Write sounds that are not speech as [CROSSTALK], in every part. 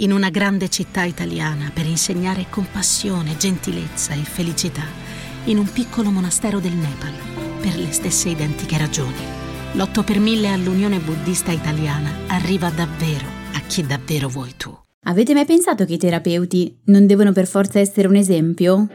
in una grande città italiana per insegnare compassione, gentilezza e felicità, in un piccolo monastero del Nepal, per le stesse identiche ragioni. L'8 per 1000 all'Unione Buddista Italiana arriva davvero a chi davvero vuoi tu. Avete mai pensato che i terapeuti non devono per forza essere un esempio?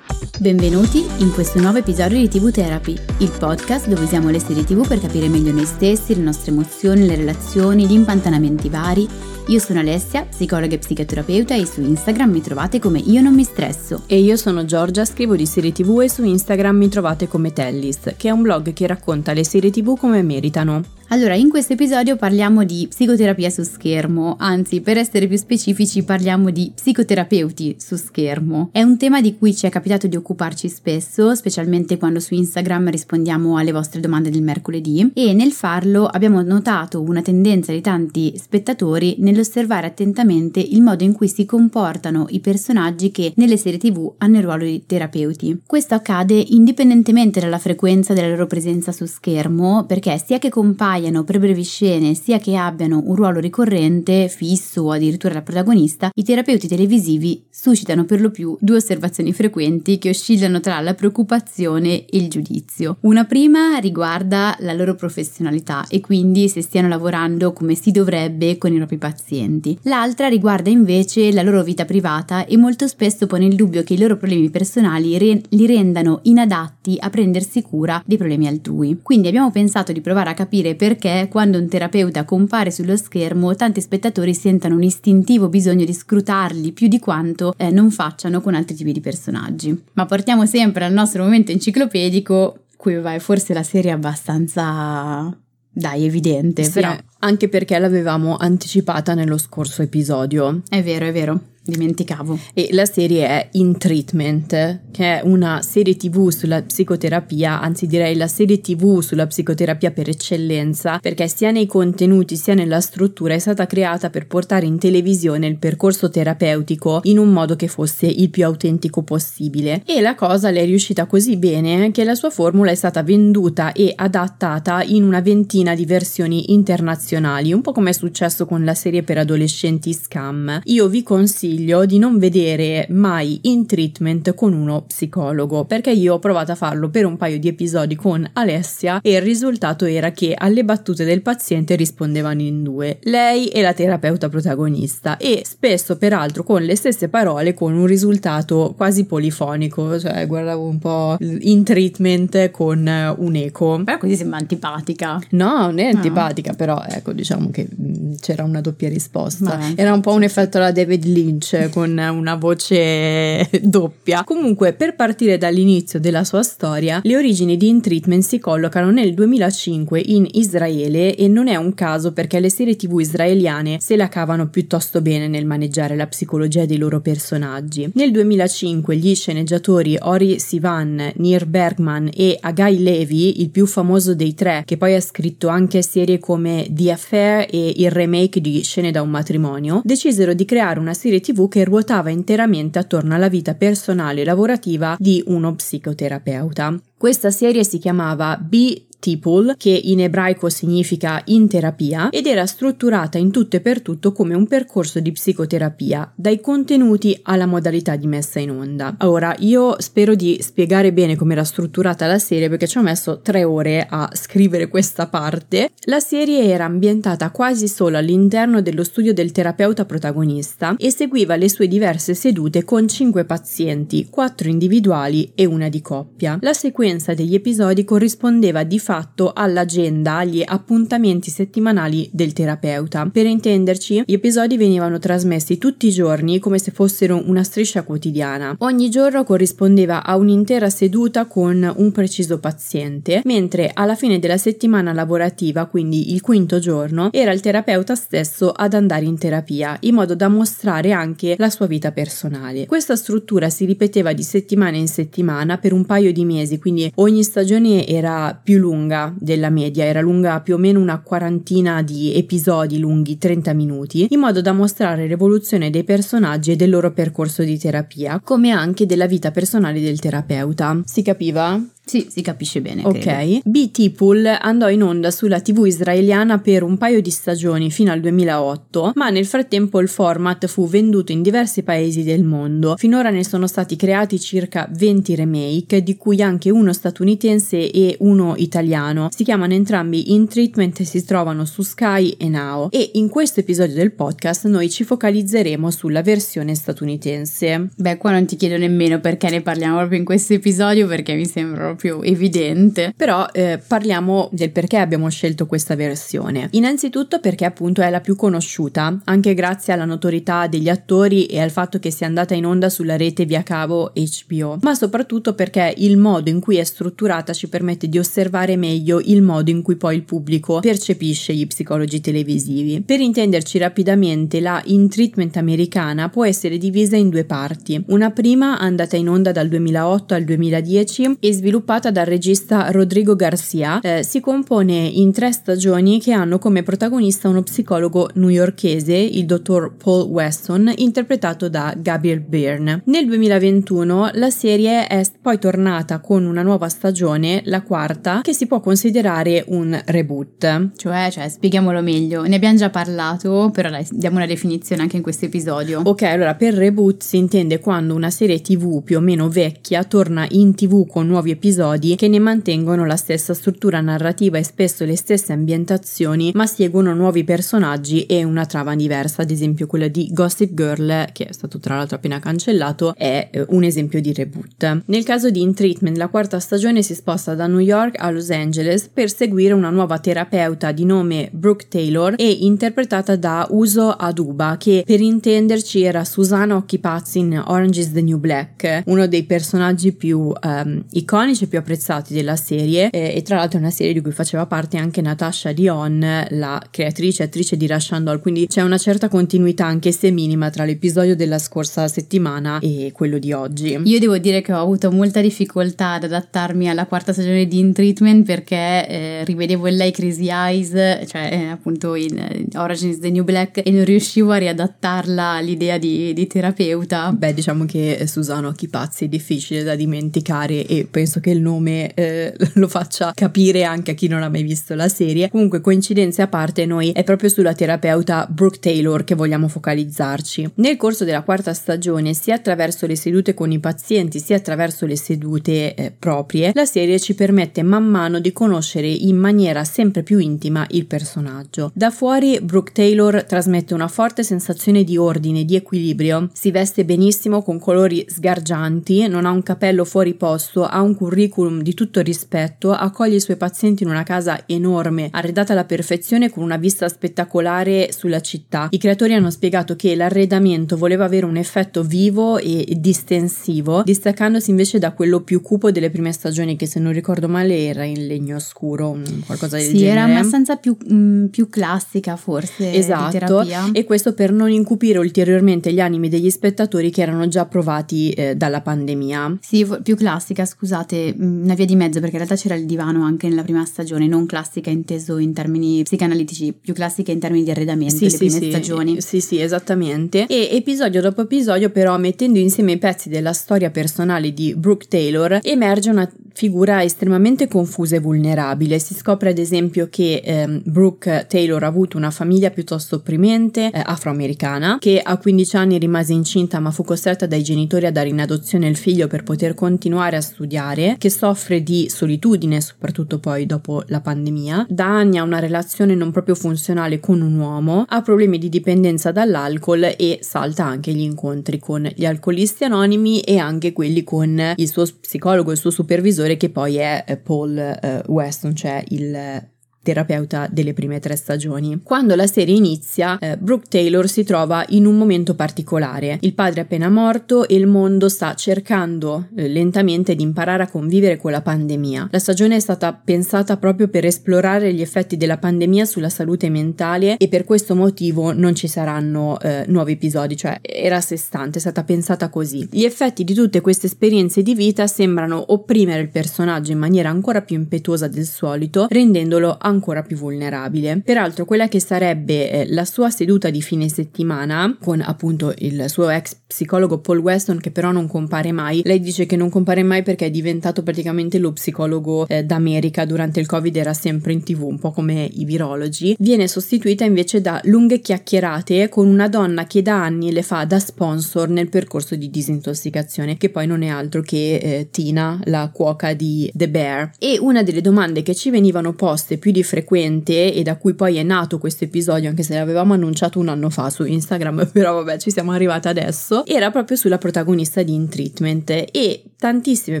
Benvenuti in questo nuovo episodio di TV Therapy, il podcast dove usiamo le serie TV per capire meglio noi stessi, le nostre emozioni, le relazioni, gli impantanamenti vari. Io sono Alessia, psicologa e psicoterapeuta e su Instagram mi trovate come Io non mi stresso. E io sono Giorgia, scrivo di serie TV e su Instagram mi trovate come Tellis, che è un blog che racconta le serie TV come meritano. Allora, in questo episodio parliamo di psicoterapia su schermo, anzi, per essere più specifici, parliamo di psicoterapeuti su schermo. È un tema di cui ci è capitato di occuparci spesso, specialmente quando su Instagram rispondiamo alle vostre domande del mercoledì e nel farlo abbiamo notato una tendenza di tanti spettatori nell'osservare attentamente il modo in cui si comportano i personaggi che nelle serie TV hanno il ruolo di terapeuti. Questo accade indipendentemente dalla frequenza della loro presenza su schermo, perché sia che compaiono compaiono per brevi scene sia che abbiano un ruolo ricorrente, fisso o addirittura la protagonista, i terapeuti televisivi suscitano per lo più due osservazioni frequenti che oscillano tra la preoccupazione e il giudizio. Una prima riguarda la loro professionalità e quindi se stiano lavorando come si dovrebbe con i propri pazienti. L'altra riguarda invece la loro vita privata e molto spesso pone il dubbio che i loro problemi personali re- li rendano inadatti a prendersi cura dei problemi altrui. Quindi abbiamo pensato di provare a capire per perché quando un terapeuta compare sullo schermo tanti spettatori sentono un istintivo bisogno di scrutarli più di quanto eh, non facciano con altri tipi di personaggi. Ma portiamo sempre al nostro momento enciclopedico, qui vai forse la serie è abbastanza dai, evidente, sì, però anche perché l'avevamo anticipata nello scorso episodio. È vero, è vero. Dimenticavo. E la serie è In Treatment, che è una serie tv sulla psicoterapia, anzi direi la serie tv sulla psicoterapia per eccellenza, perché sia nei contenuti sia nella struttura è stata creata per portare in televisione il percorso terapeutico in un modo che fosse il più autentico possibile. E la cosa le è riuscita così bene che la sua formula è stata venduta e adattata in una ventina di versioni internazionali, un po' come è successo con la serie per adolescenti Scam. Io vi consiglio consiglio di non vedere mai in treatment con uno psicologo perché io ho provato a farlo per un paio di episodi con Alessia e il risultato era che alle battute del paziente rispondevano in due, lei e la terapeuta protagonista e spesso peraltro con le stesse parole con un risultato quasi polifonico, cioè guardavo un po' in treatment con un eco. Però così sembra antipatica. No, non è antipatica, no. però ecco diciamo che mm, c'era una doppia risposta. Beh, era un po' un effetto alla David Lynch Lynch con una voce [LAUGHS] doppia. Comunque, per partire dall'inizio della sua storia, le origini di In Treatment si collocano nel 2005 in Israele e non è un caso perché le serie tv israeliane se la cavano piuttosto bene nel maneggiare la psicologia dei loro personaggi. Nel 2005 gli sceneggiatori Ori Sivan, Nir Bergman e Agai Levi, il più famoso dei tre, che poi ha scritto anche serie come The Affair e il remake di Scene da un matrimonio, decisero di creare una serie tv che ruotava interamente attorno alla vita personale e lavorativa di uno psicoterapeuta. Questa serie si chiamava Be Tipul, che in ebraico significa in terapia, ed era strutturata in tutto e per tutto come un percorso di psicoterapia, dai contenuti alla modalità di messa in onda. Ora, io spero di spiegare bene come era strutturata la serie perché ci ho messo tre ore a scrivere questa parte. La serie era ambientata quasi solo all'interno dello studio del terapeuta protagonista e seguiva le sue diverse sedute con cinque pazienti, quattro individuali e una di coppia. La sequenza degli episodi corrispondeva di fatto all'agenda, agli appuntamenti settimanali del terapeuta. Per intenderci, gli episodi venivano trasmessi tutti i giorni come se fossero una striscia quotidiana. Ogni giorno corrispondeva a un'intera seduta con un preciso paziente, mentre alla fine della settimana lavorativa, quindi il quinto giorno, era il terapeuta stesso ad andare in terapia, in modo da mostrare anche la sua vita personale. Questa struttura si ripeteva di settimana in settimana per un paio di mesi, quindi ogni stagione era più lunga lunga della media, era lunga più o meno una quarantina di episodi lunghi 30 minuti, in modo da mostrare l'evoluzione dei personaggi e del loro percorso di terapia, come anche della vita personale del terapeuta. Si capiva? Sì, si capisce bene. Ok. Credo. BT Pool andò in onda sulla TV israeliana per un paio di stagioni fino al 2008, ma nel frattempo il format fu venduto in diversi paesi del mondo. Finora ne sono stati creati circa 20 remake, di cui anche uno statunitense e uno italiano. Si chiamano entrambi In Treatment e si trovano su Sky e Now. E in questo episodio del podcast noi ci focalizzeremo sulla versione statunitense. Beh, qua non ti chiedo nemmeno perché ne parliamo proprio in questo episodio, perché mi sembra proprio evidente. Però eh, parliamo del perché abbiamo scelto questa versione. Innanzitutto perché appunto è la più conosciuta, anche grazie alla notorietà degli attori e al fatto che sia andata in onda sulla rete via cavo HBO, ma soprattutto perché il modo in cui è strutturata ci permette di osservare meglio il modo in cui poi il pubblico percepisce gli psicologi televisivi. Per intenderci rapidamente, la In Treatment americana può essere divisa in due parti. Una prima andata in onda dal 2008 al 2010 e sviluppata dal regista Rodrigo Garcia, eh, si compone in tre stagioni che hanno come protagonista uno psicologo newyorkese, il dottor Paul Weston, interpretato da Gabriel Byrne. Nel 2021 la serie è poi tornata con una nuova stagione, la quarta, che si può considerare un reboot. Cioè, cioè, spieghiamolo meglio. Ne abbiamo già parlato, però dai, diamo una definizione anche in questo episodio. Ok, allora per reboot si intende quando una serie TV più o meno vecchia torna in TV con nuovi episodi che ne mantengono la stessa struttura narrativa e spesso le stesse ambientazioni, ma seguono nuovi personaggi e una trama diversa. Ad esempio, quella di Gossip Girl, che è stato tra l'altro appena cancellato, è eh, un esempio di reboot. Nel caso di In Treatment, la quarta stagione si sposta da New York a Los Angeles per seguire una nuova terapeuta di nome Brooke Taylor e interpretata da Uso Aduba, che per intenderci era Susana Occhipazzi in Orange is the New Black, uno dei personaggi più um, iconici e più apprezzati della serie eh, e tra l'altro è una serie di cui faceva parte anche Natasha Dion, la creatrice e attrice di Russian Doll, quindi c'è una certa continuità anche se minima tra l'episodio della scorsa settimana e quello di oggi. Io devo dire che ho avuto molta difficoltà ad adattarmi alla quarta stagione di In Treatment perché eh, rivedevo in lei Crazy Eyes, cioè eh, appunto in Origins is the New Black e non riuscivo a riadattarla all'idea di, di terapeuta. Beh, diciamo che Susano Chipazzi è difficile da dimenticare e penso che il nome eh, [LAUGHS] lo faccia capire anche a chi non ha mai visto la serie. Comunque, coincidenze a parte, noi è proprio sulla terapeuta Brooke Taylor che vogliamo focalizzarci. Nel corso della quarta stagione, sia attraverso le sedute con i pazienti, sia attraverso le sedute eh, proprie, la serie ci permette man mano di conoscere in maniera sempre più intima il personaggio. Da fuori, Brooke Taylor trasmette una forte sensazione di ordine, di equilibrio. Si veste benissimo con colori sgargianti, non ha un capello fuori posto, ha un curriculum di tutto rispetto, accoglie i suoi pazienti in una casa enorme, arredata alla perfezione con una vista spettacolare sulla città. I creatori hanno spiegato che l'arredamento voleva avere un effetto vivo e distensivo, distaccandosi invece da quello più cupo delle prime stagioni che se non ricordo male era in legno scuro, qualcosa del sì, genere. era abbastanza più, mh, più classica forse esatto, e questo per non incupire ulteriormente gli animi degli spettatori che erano già provati eh, dalla pandemia. Sì, più classica, scusate, una via di mezzo perché in realtà c'era il divano anche nella prima stagione, non classica inteso in termini psicanalitici, più classica in termini di arredamento sì, le sì, prime sì, stagioni. Sì, sì, esattamente. E episodio dopo episodio però mettendo insieme i pezzi della storia personale di Brooke Taylor emerge una figura estremamente confusa e vulnerabile. Si scopre ad esempio che ehm, Brooke Taylor ha avuto una famiglia piuttosto opprimente, eh, afroamericana, che a 15 anni rimase incinta ma fu costretta dai genitori a dare in adozione il figlio per poter continuare a studiare, che soffre di solitudine, soprattutto poi dopo la pandemia. Da anni ha una relazione non proprio funzionale con un uomo, ha problemi di dipendenza dall'alcol e salta anche gli incontri con gli alcolisti anonimi e anche quelli con il suo psicologo, il suo supervisore che poi è Paul uh, Weston, cioè il terapeuta delle prime tre stagioni. Quando la serie inizia, eh, Brooke Taylor si trova in un momento particolare. Il padre è appena morto e il mondo sta cercando eh, lentamente di imparare a convivere con la pandemia. La stagione è stata pensata proprio per esplorare gli effetti della pandemia sulla salute mentale e per questo motivo non ci saranno eh, nuovi episodi, cioè era a sé stante, è stata pensata così. Gli effetti di tutte queste esperienze di vita sembrano opprimere il personaggio in maniera ancora più impetuosa del solito, rendendolo ancora più vulnerabile. Peraltro quella che sarebbe eh, la sua seduta di fine settimana con appunto il suo ex psicologo Paul Weston che però non compare mai. Lei dice che non compare mai perché è diventato praticamente lo psicologo eh, d'America durante il Covid era sempre in TV, un po' come i virologi. Viene sostituita invece da lunghe chiacchierate con una donna che da anni le fa da sponsor nel percorso di disintossicazione, che poi non è altro che eh, Tina, la cuoca di The Bear. E una delle domande che ci venivano poste più di frequente e da cui poi è nato questo episodio, anche se l'avevamo annunciato un anno fa su Instagram, [LAUGHS] però vabbè ci siamo arrivate adesso, era proprio sulla protagonista di In Treatment. E tantissime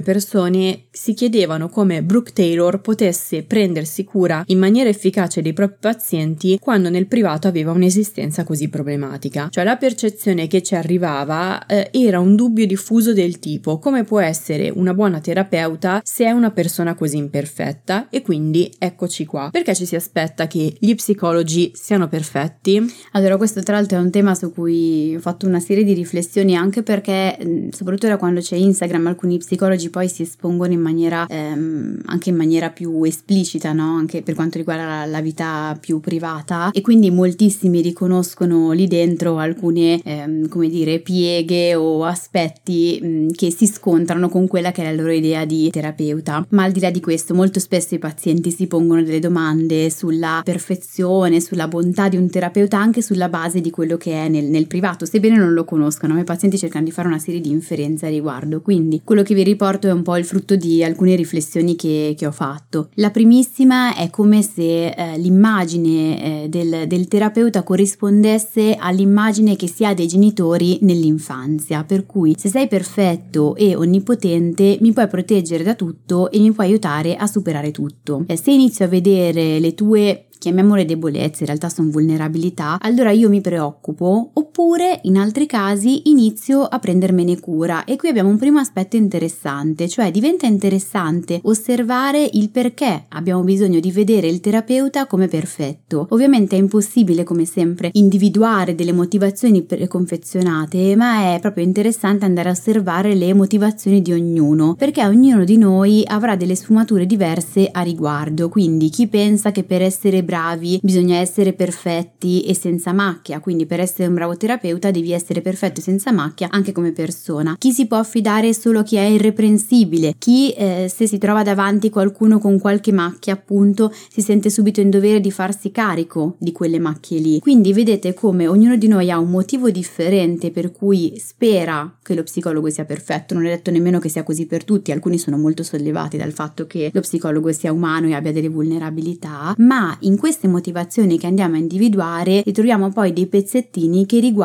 persone si chiedevano come Brooke Taylor potesse prendersi cura in maniera efficace dei propri pazienti quando nel privato aveva un'esistenza così problematica. Cioè la percezione che ci arrivava eh, era un dubbio diffuso del tipo come può essere una buona terapeuta se è una persona così imperfetta e quindi eccoci qua. Perché ci si aspetta che gli psicologi siano perfetti? Allora questo tra l'altro è un tema su cui ho fatto una serie di riflessioni anche perché soprattutto da quando c'è Instagram alcuni psicologi poi si espongono in maniera ehm, anche in maniera più esplicita, no? Anche per quanto riguarda la, la, vita più privata e quindi moltissimi riconoscono lì dentro alcune ehm, come dire pieghe o aspetti mh, che si scontrano con quella che è la loro idea di terapeuta. Ma al di là di questo, molto spesso i pazienti si pongono delle domande sulla perfezione, sulla bontà di un terapeuta, anche sulla base di quello che è nel, nel privato, sebbene non lo conoscano. I pazienti cercano di fare una serie di inferenze a riguardo. Quindi quello che vi riporto è un po' il frutto di alcune riflessioni che, che ho fatto. La primissima è come se eh, l'immagine eh, del, del terapeuta corrispondesse all'immagine che si ha dei genitori nell'infanzia, per cui se sei perfetto e onnipotente mi puoi proteggere da tutto e mi puoi aiutare a superare tutto. Eh, se inizio a vedere le tue chiamiamole debolezze, in realtà sono vulnerabilità, allora io mi preoccupo oppure in altri casi inizio a prendermene cura. E qui abbiamo un primo aspetto interessante, cioè diventa interessante osservare il perché abbiamo bisogno di vedere il terapeuta come perfetto. Ovviamente è impossibile come sempre individuare delle motivazioni preconfezionate, ma è proprio interessante andare a osservare le motivazioni di ognuno, perché ognuno di noi avrà delle sfumature diverse a riguardo, quindi chi pensa che per essere bravi, bisogna essere perfetti e senza macchia, quindi per essere un bravo terapeuta devi essere perfetto e senza macchia anche come persona. Chi si può affidare solo chi è irreprensibile, chi eh, se si trova davanti qualcuno con qualche macchia appunto si sente subito in dovere di farsi carico di quelle macchie lì. Quindi vedete come ognuno di noi ha un motivo differente per cui spera che lo psicologo sia perfetto, non è detto nemmeno che sia così per tutti, alcuni sono molto sollevati dal fatto che lo psicologo sia umano e abbia delle vulnerabilità, ma in queste motivazioni che andiamo a individuare ritroviamo poi dei pezzettini che riguardano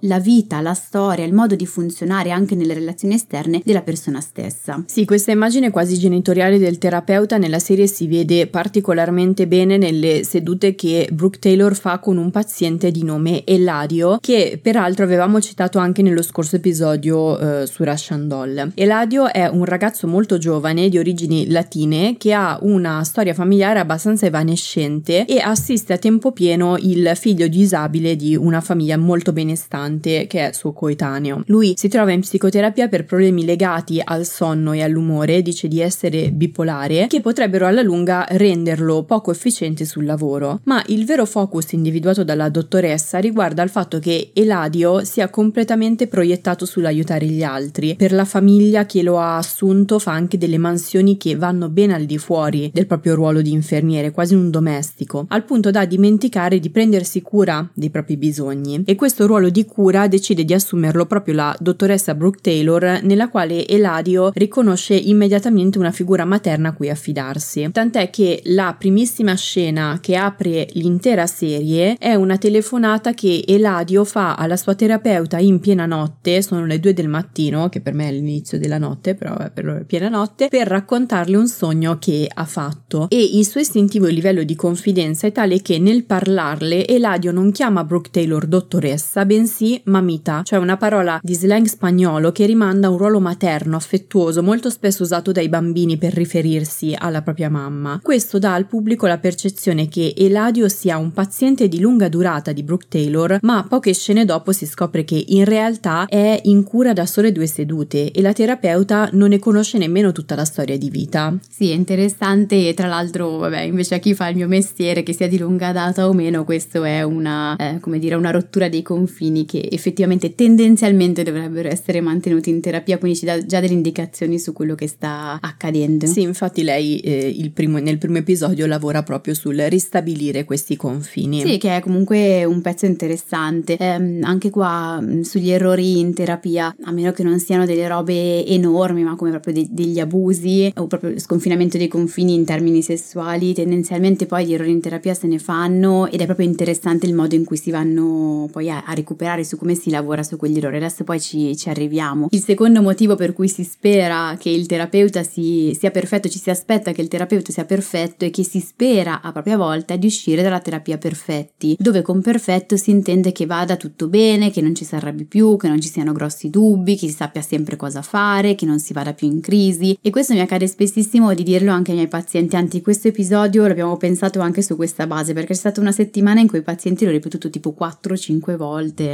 la vita, la storia, il modo di funzionare anche nelle relazioni esterne della persona stessa. Sì, questa immagine quasi genitoriale del terapeuta nella serie si vede particolarmente bene nelle sedute che Brooke Taylor fa con un paziente di nome Eladio, che peraltro avevamo citato anche nello scorso episodio eh, su Russian Doll. Eladio è un ragazzo molto giovane di origini latine che ha una storia familiare abbastanza evanescente e assiste a tempo pieno il figlio disabile di una famiglia molto benestante che è suo coetaneo. Lui si trova in psicoterapia per problemi legati al sonno e all'umore, dice di essere bipolare, che potrebbero alla lunga renderlo poco efficiente sul lavoro. Ma il vero focus individuato dalla dottoressa riguarda il fatto che Eladio sia completamente proiettato sull'aiutare gli altri. Per la famiglia che lo ha assunto fa anche delle mansioni che vanno ben al di fuori del proprio ruolo di infermiere, quasi un domestico, al punto da dimenticare di prendersi cura dei propri bisogni. E questo ruolo di cura decide di assumerlo proprio la dottoressa Brooke Taylor, nella quale Eladio riconosce immediatamente una figura materna a cui affidarsi. Tant'è che la primissima scena che apre l'intera serie è una telefonata che Eladio fa alla sua terapeuta in piena notte, sono le due del mattino, che per me è l'inizio della notte, però è per loro piena notte, per raccontarle un sogno che ha fatto. E il suo istintivo livello di confidenza è tale che nel parlarle Eladio non chiama Brooke Taylor dottoressa, bensì mamita, cioè una parola di slang spagnolo che rimanda a un ruolo materno, affettuoso, molto spesso usato dai bambini per riferirsi alla propria mamma. Questo dà al pubblico la percezione che Eladio sia un paziente di lunga durata di Brooke Taylor, ma poche scene dopo si scopre che in realtà è in cura da sole due sedute e la terapeuta non ne conosce nemmeno tutta la storia di vita. Sì, è interessante e tra l'altro, vabbè, invece a chi fa il mio mestiere, che sia di lunga data o meno, questo è una, eh, come dire, una rottura dei confini che effettivamente tendenzialmente dovrebbero essere mantenuti in terapia, quindi ci dà già delle indicazioni su quello che sta accadendo. Sì, infatti lei eh, primo, nel primo episodio lavora proprio sul ristabilire questi confini. Sì, che è comunque un pezzo interessante. Eh, anche qua mm, sugli errori in terapia, a meno che non siano delle robe enormi, ma come proprio de- degli abusi o proprio sconfinamento dei confini in termini sessuali, tendenzialmente poi gli errori in terapia se ne fanno ed è proprio interessante il modo in cui si vanno poi a, a recuperare su come si lavora su quegli errori. Adesso poi ci, ci, arriviamo. Il secondo motivo per cui si spera che il terapeuta si, sia perfetto, ci si aspetta che il terapeuta sia perfetto e che si spera a propria volta di uscire dalla terapia perfetti, dove con perfetto si intende che vada tutto bene, che non ci si arrabbi più, che non ci siano grossi dubbi, che si sappia sempre cosa fare, che non si vada più in crisi. E questo mi accade spessissimo di dirlo anche ai miei pazienti. Anzi, questo episodio l'abbiamo pensato anche su questa base, perché è stata una settimana in cui i pazienti l'ho ripetuto tipo 4-5 volte.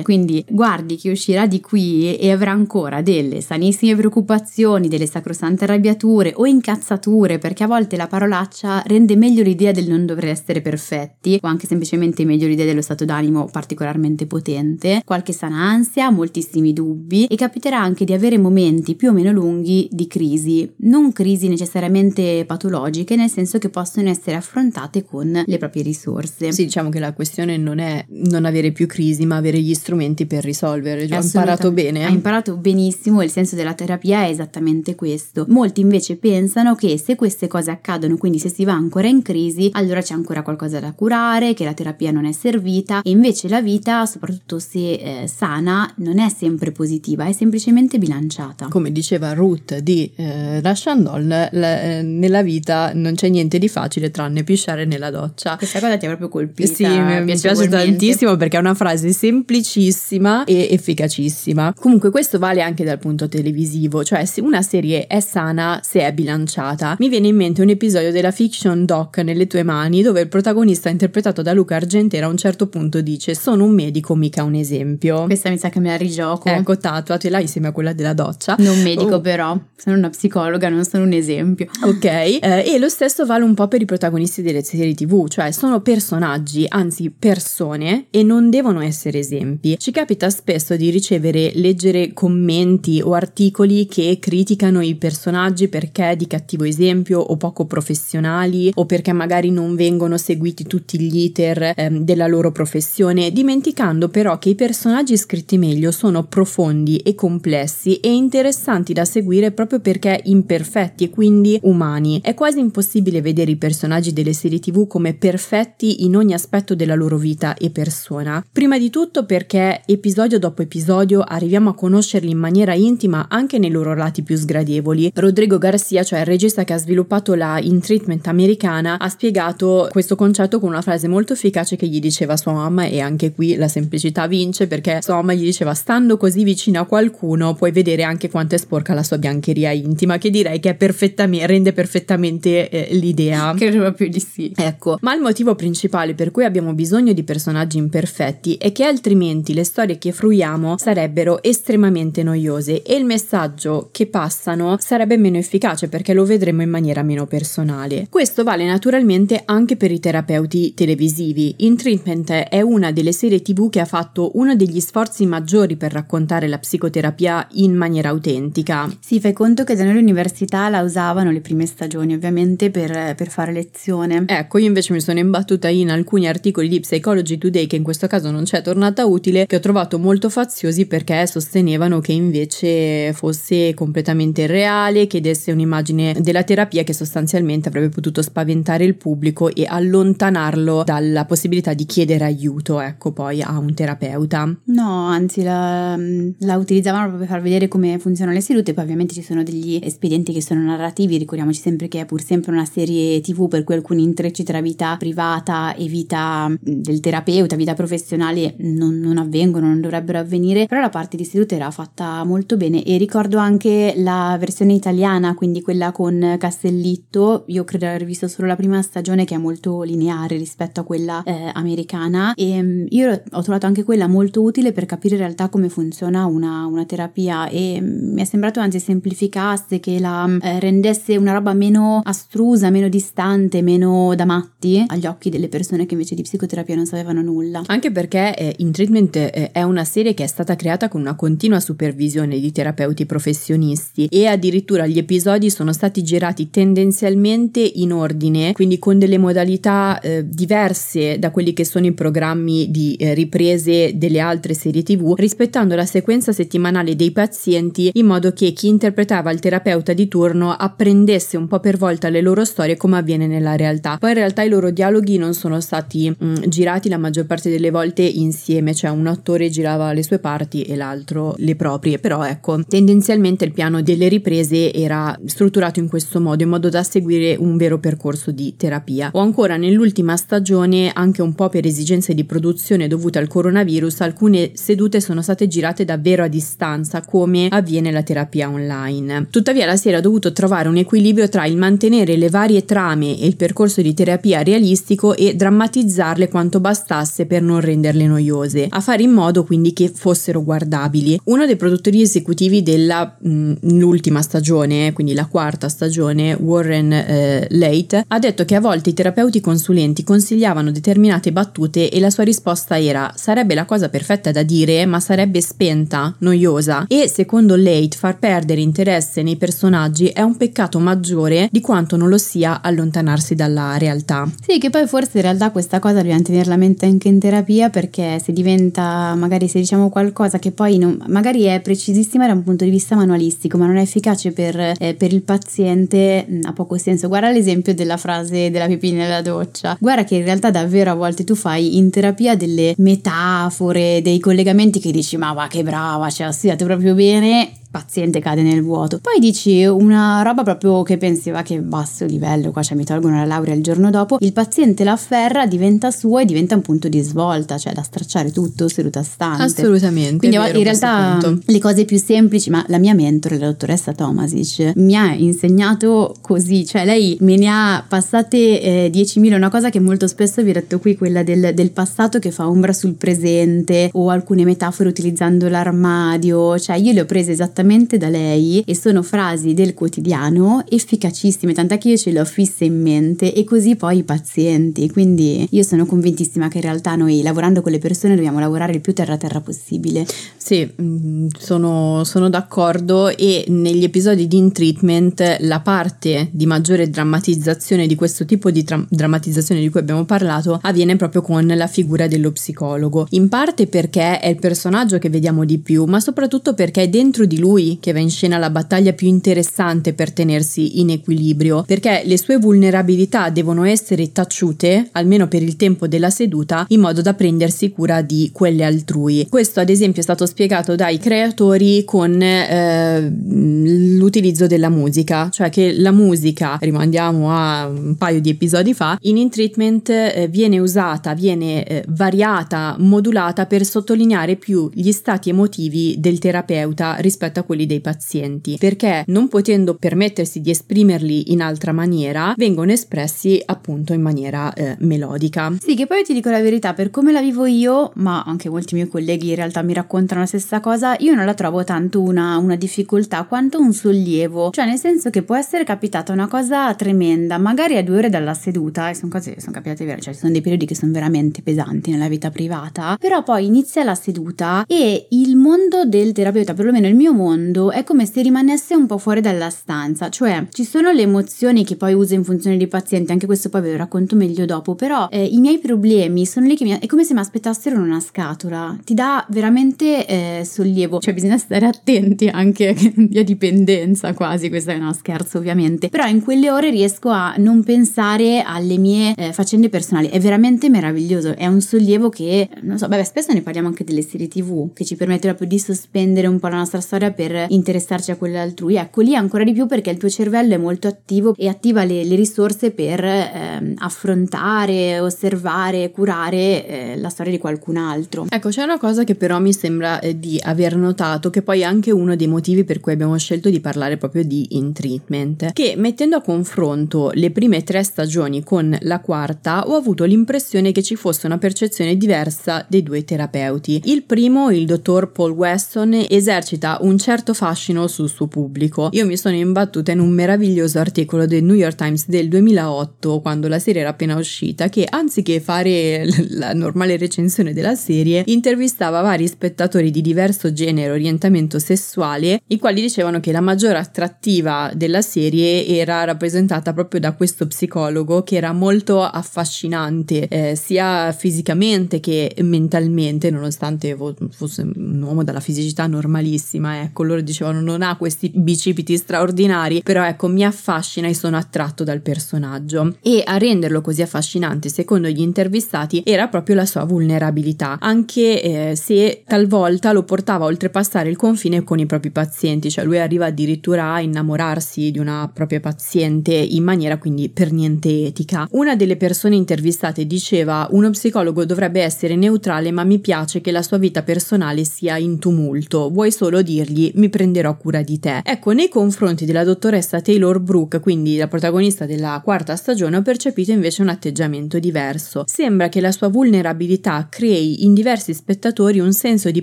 Quindi guardi che uscirà di qui e avrà ancora delle sanissime preoccupazioni, delle sacrosante arrabbiature o incazzature, perché a volte la parolaccia rende meglio l'idea del non dover essere perfetti, o anche semplicemente meglio l'idea dello stato d'animo particolarmente potente, qualche sana ansia, moltissimi dubbi e capiterà anche di avere momenti più o meno lunghi di crisi, non crisi necessariamente patologiche, nel senso che possono essere affrontate con le proprie risorse. Sì, diciamo che la questione non è non avere più crisi, ma avere gli strumenti per risolvere. Hai imparato bene? Hai imparato benissimo, il senso della terapia è esattamente questo. Molti invece pensano che se queste cose accadono, quindi se si va ancora in crisi, allora c'è ancora qualcosa da curare, che la terapia non è servita e invece la vita, soprattutto se eh, sana, non è sempre positiva, è semplicemente bilanciata. Come diceva Ruth di eh, Rashandol, la, eh, nella vita non c'è niente di facile tranne pisciare nella doccia. Questa cosa ti ha proprio colpito. Sì, mi, mi piace tantissimo perché è una frase semplicissima e efficacissima. Comunque questo vale anche dal punto televisivo, cioè se una serie è sana se è bilanciata. Mi viene in mente un episodio della fiction doc Nelle tue mani dove il protagonista interpretato da Luca Argentera a un certo punto dice sono un medico mica un esempio. Questa mi sa che me la rigioco. Ecco, tatuatela insieme a quella della doccia. Non medico oh. però, sono una psicologa, non sono un esempio. Ok, eh, e lo stesso vale un po' per i protagonisti delle serie tv, cioè sono personaggi, anzi persone e non devono essere esempi. Ci capita spesso di ricevere, leggere commenti o articoli che criticano i personaggi perché di cattivo esempio o poco professionali o perché magari non vengono seguiti tutti gli iter ehm, della loro professione, dimenticando però che i personaggi scritti meglio sono profondi e complessi e interessanti da seguire proprio perché imperfetti e quindi umani. È quasi impossibile vedere i personaggi delle serie tv come perfetti in ogni aspetto della loro vita e persona. Prima di tutto perché episodio dopo episodio arriviamo a conoscerli in maniera intima anche nei loro lati più sgradevoli. Rodrigo Garcia, cioè il regista che ha sviluppato la In Treatment americana, ha spiegato questo concetto con una frase molto efficace che gli diceva sua mamma e anche qui la semplicità vince perché sua mamma gli diceva stando così vicino a qualcuno puoi vedere anche quanto è sporca la sua biancheria intima che direi che perfettamente, rende perfettamente eh, l'idea. Credo proprio di sì. Ecco, ma il motivo principale per cui abbiamo bisogno di personaggi imperfetti è che altrimenti le storie che fruiamo sarebbero estremamente noiose e il messaggio che passano sarebbe meno efficace perché lo vedremo in maniera meno personale. Questo vale naturalmente anche per i terapeuti televisivi. In Treatment è una delle serie tv che ha fatto uno degli sforzi maggiori per raccontare la psicoterapia in maniera autentica. Sì, fai conto che da noi l'università la usavano le prime stagioni ovviamente per, per fare lezione. Ecco, io invece mi sono imbattuta in alcuni articoli di Psychology Today che in questo caso non c'è tornata utile, che ho trovato molto faziosi perché sostenevano che invece fosse completamente irreale, che desse un'immagine della terapia che sostanzialmente avrebbe potuto spaventare il pubblico e allontanarlo dalla possibilità di chiedere aiuto, ecco, poi a un terapeuta. No, anzi la, la utilizzavano proprio per far vedere come funzionano le sedute, poi ovviamente ci sono degli espedienti che sono narrativi, ricordiamoci sempre che è pur sempre una serie tv per cui alcuni intrecci tra vita privata e vita del terapeuta, vita professionale non, non avvengono, non dovrebbero avvenire, però la parte di sedute era fatta molto bene e ricordo anche la versione italiana, quindi quella con Castellitto, io credo di aver visto solo la prima stagione che è molto lineare rispetto a quella eh, americana e mm, io ho trovato anche quella molto utile per capire in realtà come funziona una, una terapia e mi è sembrato anzi semplificasse, che la eh, rendesse una roba meno astrusa, meno distante, meno da matti agli occhi delle persone che invece di psicoterapia non sapevano nulla. Anche perché eh, In Treatment eh, è una serie che è stata creata con una continua supervisione di terapeuti professionisti e addirittura gli episodi sono stati girati tendenzialmente in ordine, quindi con delle modalità eh, diverse da quelli che sono i programmi di eh, riprese delle altre serie TV, rispettando la sequenza settimanale dei pazienti in modo che chi interpretava il terapeuta di turno apprendesse un po' per volta le loro storie come avviene nella realtà. Poi in realtà i loro dialoghi non sono stati mh, mm, girati la maggior parte delle volte insieme, cioè un attore girava le sue parti e l'altro le proprie, però ecco, tendenzialmente il piano delle riprese era strutturato in questo modo, in modo da seguire un vero percorso di terapia. O ancora nell'ultima stagione, anche un po' per esigenze di produzione dovute al coronavirus, alcune sedute sono state girate davvero a distanza, come avviene la terapia online. Tuttavia la serie ha dovuto trovare un equilibrio tra il mantenere le varie trame e il percorso di terapia realistico e drammatizzarle quanto bastasse per non renderle noiose, a fare in modo quindi che fossero guardabili. Uno dei produttori esecutivi dell'ultima stagione, quindi la quarta stagione, Warren eh, Late, ha detto che a volte i terapeuti consulenti consigliavano determinate battute e la sua risposta era sarebbe la cosa perfetta da dire ma sarebbe spenta, noiosa e secondo Late far perdere interesse nei personaggi è un peccato maggiore di quanto non lo sia allontanarsi dalla realtà. Sì, che poi forse in realtà questa cosa dobbiamo tenerla a mente anche in terapia perché se diventa, magari se diciamo qualcosa che poi non, magari è precisissima da un punto di vista manualistico ma non è efficace per, eh, per il paziente mm, ha poco senso. Guarda l'esempio della frase della pipì nella doccia. Guarda che in realtà davvero a volte tu fai in terapia delle metafore, dei collegamenti che dici ma va che brava, cioè studiate proprio bene paziente cade nel vuoto. Poi dici una roba proprio che pensava che basso livello, qua cioè mi tolgono la laurea il giorno dopo, il paziente la afferra, diventa sua e diventa un punto di svolta, cioè da stracciare tutto seduta stante. Assolutamente. Quindi in realtà le cose più semplici, ma la mia mentore, la dottoressa Tomasic, mi ha insegnato così, cioè lei me ne ha passate eh, 10.000, una cosa che molto spesso vi ho detto qui, quella del, del passato che fa ombra sul presente o alcune metafore utilizzando l'armadio, cioè io le ho prese esattamente direttamente da lei e sono frasi del quotidiano efficacissime, tant'è che io ce le ho fisse in mente e così poi i pazienti. Quindi io sono convintissima che in realtà noi lavorando con le persone dobbiamo lavorare il più terra terra possibile. Sì, mm, sono, sono d'accordo e negli episodi di In Treatment la parte di maggiore drammatizzazione di questo tipo di tra- drammatizzazione di cui abbiamo parlato avviene proprio con la figura dello psicologo. In parte perché è il personaggio che vediamo di più, ma soprattutto perché dentro di lui lui che va in scena la battaglia più interessante per tenersi in equilibrio, perché le sue vulnerabilità devono essere taciute, almeno per il tempo della seduta, in modo da prendersi cura di quelle altrui. Questo ad esempio è stato spiegato dai creatori con eh, l'utilizzo della musica, cioè che la musica, rimandiamo a un paio di episodi fa, in In Treatment eh, viene usata, viene eh, variata, modulata per sottolineare più gli stati emotivi del terapeuta rispetto rispetto a quelli dei pazienti, perché non potendo permettersi di esprimerli in altra maniera, vengono espressi appunto in maniera eh, melodica. Sì, che poi ti dico la verità, per come la vivo io, ma anche molti miei colleghi in realtà mi raccontano la stessa cosa, io non la trovo tanto una, una difficoltà quanto un sollievo, cioè nel senso che può essere capitata una cosa tremenda, magari a due ore dalla seduta, e sono cose che sono capitate vere, cioè ci sono dei periodi che sono veramente pesanti nella vita privata, però poi inizia la seduta e il mondo del terapeuta, perlomeno il mio mondo, mondo è come se rimanesse un po' fuori dalla stanza, cioè ci sono le emozioni che poi uso in funzione dei pazienti, anche questo poi ve lo racconto meglio dopo, però eh, i miei problemi sono lì che mi, è come se mi aspettassero in una scatola, ti dà veramente eh, sollievo, cioè bisogna stare attenti anche [LAUGHS] via dipendenza quasi, questo è uno scherzo ovviamente, però in quelle ore riesco a non pensare alle mie eh, faccende personali, è veramente meraviglioso, è un sollievo che, non so, beh, spesso ne parliamo anche delle serie tv, che ci permette proprio di sospendere un po' la nostra storia per interessarci a quella altrui, ecco lì ancora di più perché il tuo cervello è molto attivo e attiva le, le risorse per eh, affrontare, osservare, curare eh, la storia di qualcun altro. Ecco, c'è una cosa che però mi sembra eh, di aver notato, che poi è anche uno dei motivi per cui abbiamo scelto di parlare proprio di in treatment, che mettendo a confronto le prime tre stagioni con la quarta ho avuto l'impressione che ci fosse una percezione diversa dei due terapeuti. Il primo, il dottor Paul Weston, esercita un certo fascino sul suo pubblico. Io mi sono imbattuta in un meraviglioso articolo del New York Times del 2008, quando la serie era appena uscita, che anziché fare la normale recensione della serie, intervistava vari spettatori di diverso genere orientamento sessuale, i quali dicevano che la maggiore attrattiva della serie era rappresentata proprio da questo psicologo che era molto affascinante, eh, sia fisicamente che mentalmente, nonostante fosse un uomo dalla fisicità normalissima, ecco, loro dicevano non ha questi bicipiti straordinari, però ecco, mi affascina e sono attratto dal personaggio. E a renderlo così affascinante, secondo gli intervistati, era proprio la sua vulnerabilità, anche eh, se talvolta lo portava a oltrepassare il confine con i propri pazienti, cioè lui arriva addirittura a innamorarsi di una propria paziente in maniera quindi per niente etica. Una delle persone intervistate diceva uno psicologo dovrebbe essere neutrale ma mi piace che la sua vita personale sia in tumulto, vuoi solo dirgli mi prenderò cura di te. Ecco, nei confronti della dottoressa Taylor Brooke, quindi la protagonista della quarta stagione, ho percepito invece un atteggiamento diverso. Sembra che la sua vulnerabilità crei in diversi spettatori un senso di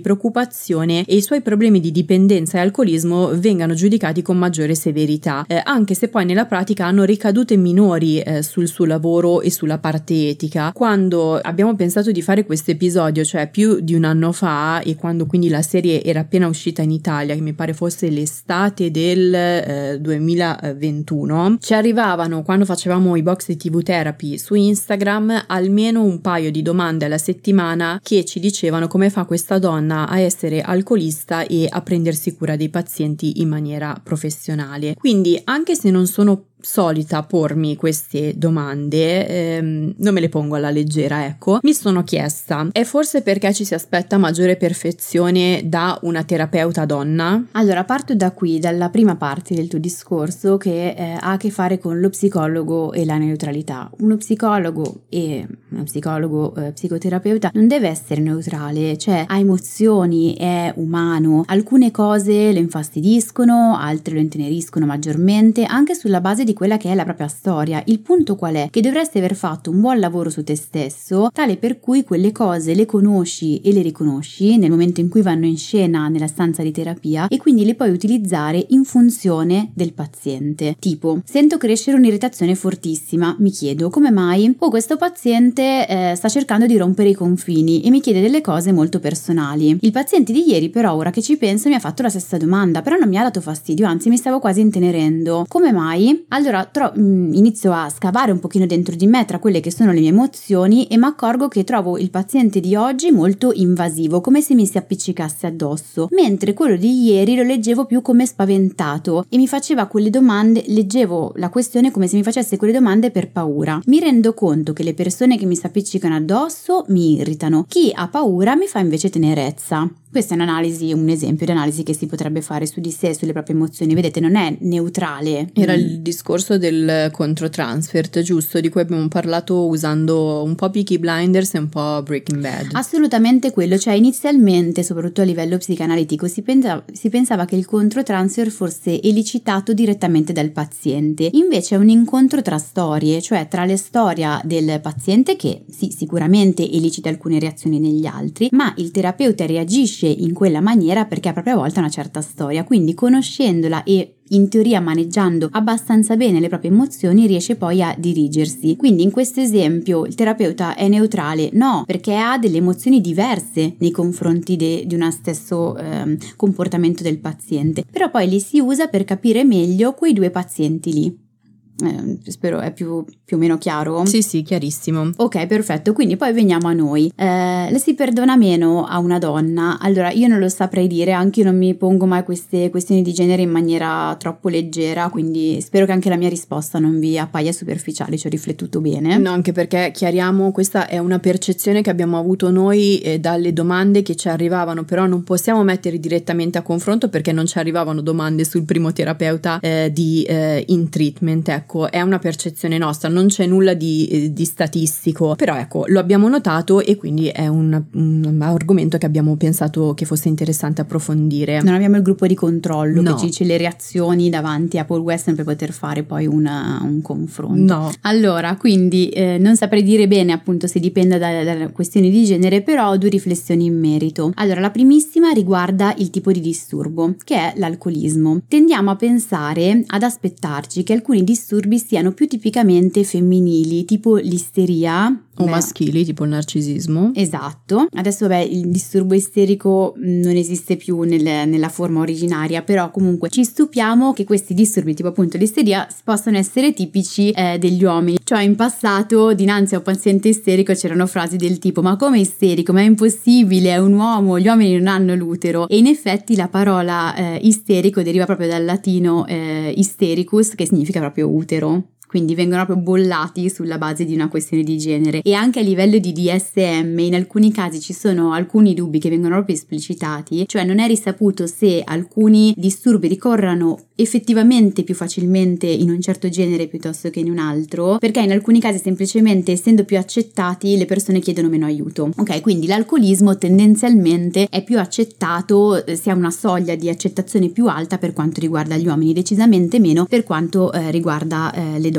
preoccupazione e i suoi problemi di dipendenza e alcolismo vengano giudicati con maggiore severità, eh, anche se poi nella pratica hanno ricadute minori eh, sul suo lavoro e sulla parte etica. Quando abbiamo pensato di fare questo episodio, cioè più di un anno fa, e quando quindi la serie era appena uscita in Italia, che mi pare fosse l'estate del eh, 2021, ci arrivavano quando facevamo i box di TV therapy su Instagram almeno un paio di domande alla settimana che ci dicevano come fa questa donna a essere alcolista e a prendersi cura dei pazienti in maniera professionale. Quindi anche se non sono solita pormi queste domande, ehm, non me le pongo alla leggera, ecco, mi sono chiesta, è forse perché ci si aspetta maggiore perfezione da una terapeuta donna? Allora, parto da qui, dalla prima parte del tuo discorso che eh, ha a che fare con lo psicologo e la neutralità. Uno psicologo e uno psicologo eh, psicoterapeuta non deve essere neutrale, cioè ha emozioni, è umano, alcune cose lo infastidiscono, altre lo inteneriscono maggiormente, anche sulla base di quella che è la propria storia. Il punto qual è? Che dovresti aver fatto un buon lavoro su te stesso, tale per cui quelle cose le conosci e le riconosci nel momento in cui vanno in scena nella stanza di terapia e quindi le puoi utilizzare in funzione del paziente. Tipo, sento crescere un'irritazione fortissima, mi chiedo come mai? Oh, questo paziente eh, sta cercando di rompere i confini e mi chiede delle cose molto personali. Il paziente di ieri però ora che ci penso mi ha fatto la stessa domanda, però non mi ha dato fastidio, anzi mi stavo quasi intenerendo. Come mai? Allora tro- mm, inizio a scavare un pochino dentro di me tra quelle che sono le mie emozioni e mi accorgo che trovo il paziente di oggi molto invasivo, come se mi si appiccicasse addosso, mentre quello di ieri lo leggevo più come spaventato e mi faceva quelle domande, leggevo la questione come se mi facesse quelle domande per paura. Mi rendo conto che le persone che mi si appiccicano addosso mi irritano, chi ha paura mi fa invece tenerezza. Questa è un'analisi, un esempio di analisi che si potrebbe fare su di sé, sulle proprie emozioni. Vedete, non è neutrale. Era mm. il discorso del controtransfert, giusto? Di cui abbiamo parlato usando un po' Peaky Blinders e un po' Breaking Bad. Assolutamente quello. Cioè, inizialmente, soprattutto a livello psicanalitico, si pensava, si pensava che il controtransfer fosse elicitato direttamente dal paziente. Invece è un incontro tra storie, cioè tra le storie del paziente, che sì, sicuramente elicita alcune reazioni negli altri, ma il terapeuta reagisce in quella maniera perché a propria volta una certa storia, quindi conoscendola e in teoria maneggiando abbastanza bene le proprie emozioni riesce poi a dirigersi. Quindi in questo esempio il terapeuta è neutrale? No, perché ha delle emozioni diverse nei confronti de, di uno stesso eh, comportamento del paziente, però poi li si usa per capire meglio quei due pazienti lì. Eh, spero è più, più, o meno chiaro. Sì, sì, chiarissimo. Ok, perfetto. Quindi poi veniamo a noi. Eh, le si perdona meno a una donna? Allora, io non lo saprei dire, anche io non mi pongo mai queste questioni di genere in maniera troppo leggera, quindi spero che anche la mia risposta non vi appaia superficiale, ci ho riflettuto bene. No, anche perché chiariamo, questa è una percezione che abbiamo avuto noi eh, dalle domande che ci arrivavano, però non possiamo mettere direttamente a confronto perché non ci arrivavano domande sul primo terapeuta eh, di eh, in treatment. Ecco ecco, è una percezione nostra, non c'è nulla di, eh, di statistico, però ecco, lo abbiamo notato e quindi è un, un, argomento che abbiamo pensato che fosse interessante approfondire. Non abbiamo il gruppo di controllo no. che ci dice le reazioni davanti a Paul Weston per poter fare poi una, un confronto. No. Allora, quindi eh, non saprei dire bene appunto se dipende da, da questioni di genere, però ho due riflessioni in merito. Allora, la primissima riguarda il tipo di disturbo, che è l'alcolismo. Tendiamo a pensare, ad aspettarci che alcuni disturbi disturbi siano più tipicamente femminili, tipo l'isteria, o beh, maschili, tipo il narcisismo. Esatto. Adesso, beh, il disturbo isterico non esiste più nel, nella forma originaria, però comunque ci stupiamo che questi disturbi, tipo appunto l'isteria, possano essere tipici eh, degli uomini. Cioè, in passato, dinanzi a un paziente isterico, c'erano frasi del tipo: Ma come isterico? Ma è impossibile, è un uomo, gli uomini non hanno l'utero. E in effetti la parola eh, isterico deriva proprio dal latino eh, istericus, che significa proprio utero quindi vengono proprio bollati sulla base di una questione di genere e anche a livello di DSM in alcuni casi ci sono alcuni dubbi che vengono proprio esplicitati, cioè non è risaputo se alcuni disturbi ricorrano effettivamente più facilmente in un certo genere piuttosto che in un altro, perché in alcuni casi semplicemente essendo più accettati le persone chiedono meno aiuto. Ok, quindi l'alcolismo tendenzialmente è più accettato, eh, si ha una soglia di accettazione più alta per quanto riguarda gli uomini, decisamente meno per quanto eh, riguarda eh, le donne.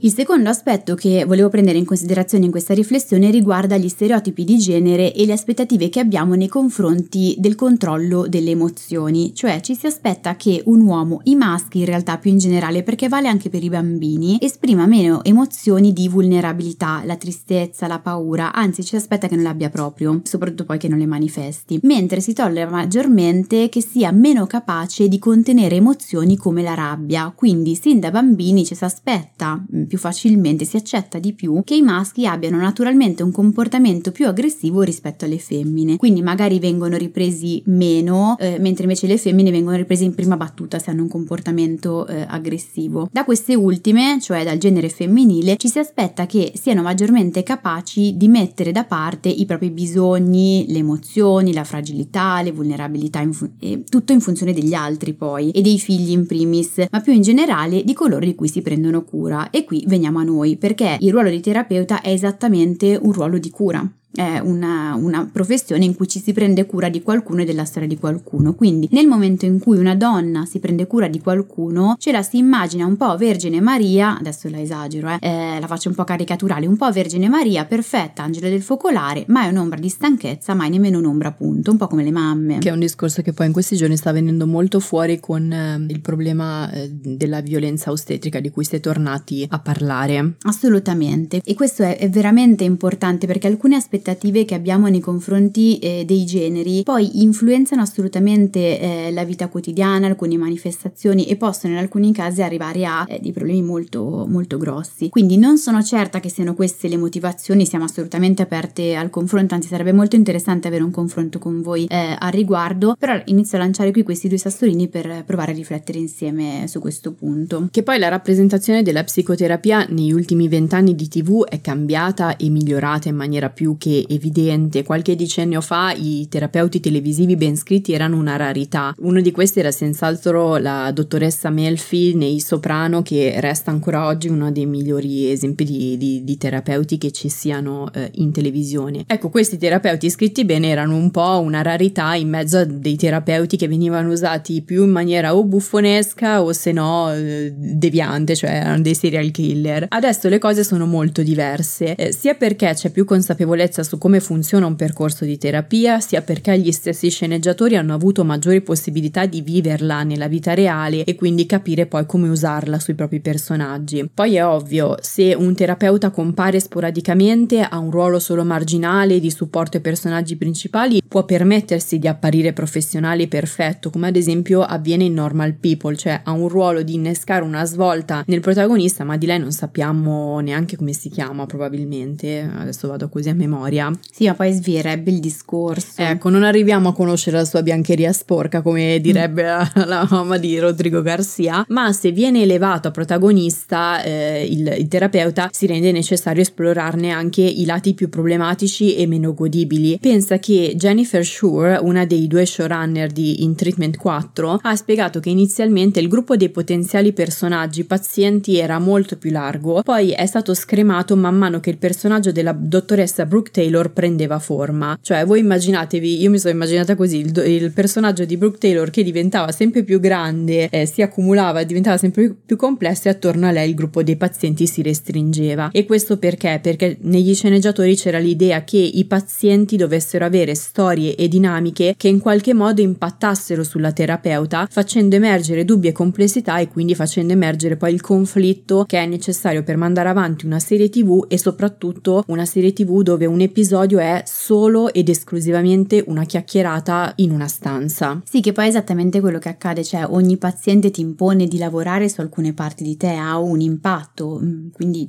Il secondo aspetto che volevo prendere in considerazione in questa riflessione riguarda gli stereotipi di genere e le aspettative che abbiamo nei confronti del controllo delle emozioni, cioè ci si aspetta che un uomo i maschi in realtà più in generale, perché vale anche per i bambini, esprima meno emozioni di vulnerabilità, la tristezza, la paura, anzi ci aspetta che non le abbia proprio, soprattutto poi che non le manifesti, mentre si tollera maggiormente che sia meno capace di contenere emozioni come la rabbia, quindi sin da bambini ci si aspetta mm, più facilmente, si accetta di più che i maschi abbiano naturalmente un comportamento più aggressivo rispetto alle femmine, quindi magari vengono ripresi meno, eh, mentre invece le femmine vengono riprese in prima battuta se hanno un comportamento comportamento eh, aggressivo. Da queste ultime, cioè dal genere femminile, ci si aspetta che siano maggiormente capaci di mettere da parte i propri bisogni, le emozioni, la fragilità, le vulnerabilità, in fu- tutto in funzione degli altri poi e dei figli in primis, ma più in generale di coloro di cui si prendono cura. E qui veniamo a noi, perché il ruolo di terapeuta è esattamente un ruolo di cura è una, una, professione in cui ci si prende cura di qualcuno e della storia di qualcuno. Quindi nel momento in cui una donna si prende cura di qualcuno, ce la si immagina un po' Vergine Maria, adesso la esagero, eh, eh, la faccio un po' caricaturale, un po' Vergine Maria, perfetta, angelo del focolare, mai un'ombra di stanchezza, mai nemmeno un'ombra appunto, un po' come le mamme. Che è un discorso che poi in questi giorni sta venendo molto fuori con eh, il problema eh, della violenza ostetrica di cui siete tornati a parlare. Assolutamente. E questo è, è veramente importante perché alcuni aspetti aspettative che abbiamo nei confronti eh, dei generi poi influenzano assolutamente eh, la vita quotidiana, alcune manifestazioni e possono in alcuni casi arrivare a eh, dei problemi molto, molto grossi. Quindi non sono certa che siano queste le motivazioni, siamo assolutamente aperte al confronto, anzi sarebbe molto interessante avere un confronto con voi eh, al riguardo, però inizio a lanciare qui questi due sassolini per provare a riflettere insieme su questo punto. Che poi la rappresentazione della psicoterapia negli ultimi vent'anni di TV è cambiata e migliorata in maniera più che evidente. Qualche decennio fa i terapeuti televisivi ben scritti erano una rarità. Uno di questi era senz'altro la dottoressa Melfi nei Soprano, che resta ancora oggi uno dei migliori esempi di, di, di terapeuti che ci siano eh, in televisione. Ecco, questi terapeuti scritti bene erano un po' una rarità in mezzo a dei terapeuti che venivano usati più in maniera o buffonesca o se no eh, deviante, cioè erano dei serial killer. Adesso le cose sono molto diverse, eh, sia perché c'è più consapevolezza su come funziona un percorso di terapia, sia perché gli stessi sceneggiatori hanno avuto maggiori possibilità di viverla nella vita reale e quindi capire poi come usarla sui propri personaggi. Poi è ovvio, se un terapeuta compare sporadicamente, ha un ruolo solo marginale di supporto ai personaggi principali, può permettersi di apparire professionale perfetto, come ad esempio avviene in Normal People, cioè ha un ruolo di innescare una svolta nel protagonista, ma di lei non sappiamo neanche come si chiama probabilmente, adesso vado così a memoria. Sì, ma poi svierebbe il discorso. Ecco, non arriviamo a conoscere la sua biancheria sporca, come direbbe mm. la, mamma di Rodrigo Garcia, ma se viene elevato a protagonista eh, il, il terapeuta si rende necessario esplorarne anche i lati più problematici e meno godibili. Pensa che Jennifer Shore, una dei due showrunner di In Treatment 4, ha spiegato che inizialmente il gruppo dei potenziali personaggi pazienti era molto più largo, poi è stato scremato man mano che il personaggio della dottoressa Brooke Taylor prendeva forma. Cioè, voi immaginatevi, io mi sono immaginata così, il, il personaggio di Brooke Taylor che diventava sempre più grande, eh, si accumulava, diventava sempre più complesso e attorno a lei il gruppo dei pazienti si restringeva. E questo perché? Perché negli sceneggiatori c'era l'idea che i pazienti dovessero avere storie e dinamiche che in qualche modo impattassero sulla terapeuta, facendo emergere dubbi e complessità e quindi facendo emergere poi il conflitto che è necessario per mandare avanti una serie tv e soprattutto una serie tv dove un episodio è solo ed esclusivamente una chiacchierata in una stanza. Sì, che poi è esattamente quello che accade, cioè ogni paziente ti impone di lavorare su alcune parti di te, ha un impatto, mm, quindi